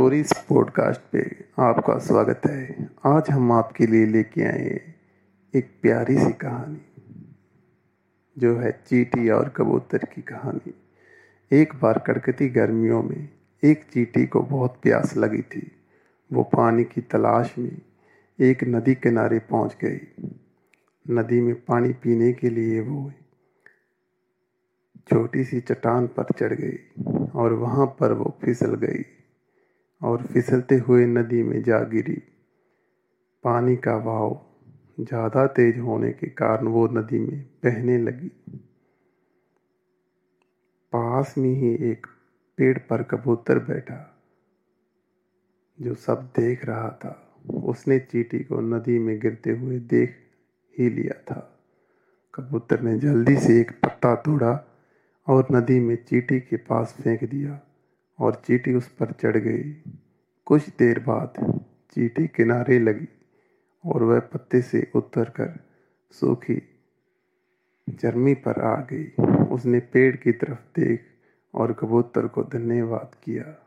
Stories podcast पे आपका स्वागत है। आज हम आपके लिए लेके आए एक प्यारी सी कहानी, जो है चीटी और कबूतर की कहानी। एक बार कड़कती गर्मियों में एक चीटी को बहुत प्यास लगी थी। वो पानी की तलाश में एक नदी किनारे पहुँच गई। नदी में पानी पीने के लिए वो छोटी सी चट्टान पर चढ़ गई और वहाँ पर वो फिसल गई। और फिसलते हुए नदी में जा गिरी। पानी का बहाव ज़्यादा तेज होने के कारण वो नदी में बहने लगी। पास में ही एक पेड़ पर कबूतर बैठा, जो सब देख रहा था। उसने चीटी को नदी में गिरते हुए देख ही लिया था। कबूतर ने जल्दी से एक पत्ता तोड़ा और नदी में चीटी के पास फेंक दिया। और चीटी उस पर चढ़ गई। कुछ देर बाद चीटी किनारे लगी और वह पत्ते से उतर कर सूखी जर्मी पर आ गई। उसने पेड़ की तरफ़ देख और कबूतर को धन्यवाद किया।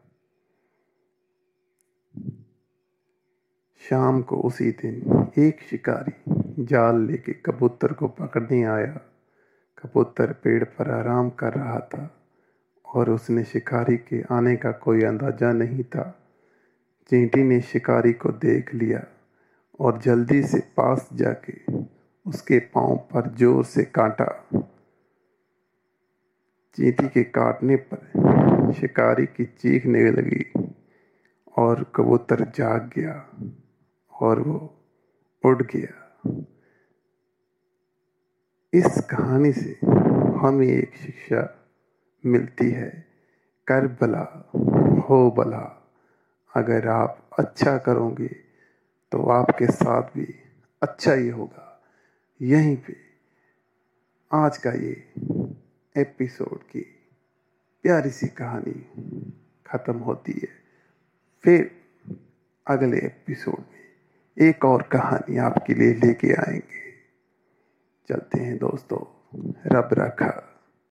शाम को उसी दिन एक शिकारी जाल लेके कबूतर को पकड़ने आया। कबूतर पेड़ पर आराम कर रहा था। और उसने शिकारी के आने का कोई अंदाज़ा नहीं था। चींटी ने शिकारी को देख लिया और जल्दी से पास जाके उसके पाँव पर ज़ोर से काटा। चींटी के काटने पर शिकारी की चीखने लगी और कबूतर जाग गया और वो उड़ गया। इस कहानी से हमें एक शिक्षा मिलती है। कर भला, हो भला। अगर आप अच्छा करोगे तो आपके साथ भी अच्छा ही होगा। यहीं पे आज का ये एपिसोड की प्यारी सी कहानी ख़त्म होती है। फिर अगले एपिसोड में एक और कहानी आपके लिए लेके आएँगे। चलते हैं दोस्तों, रब रखा।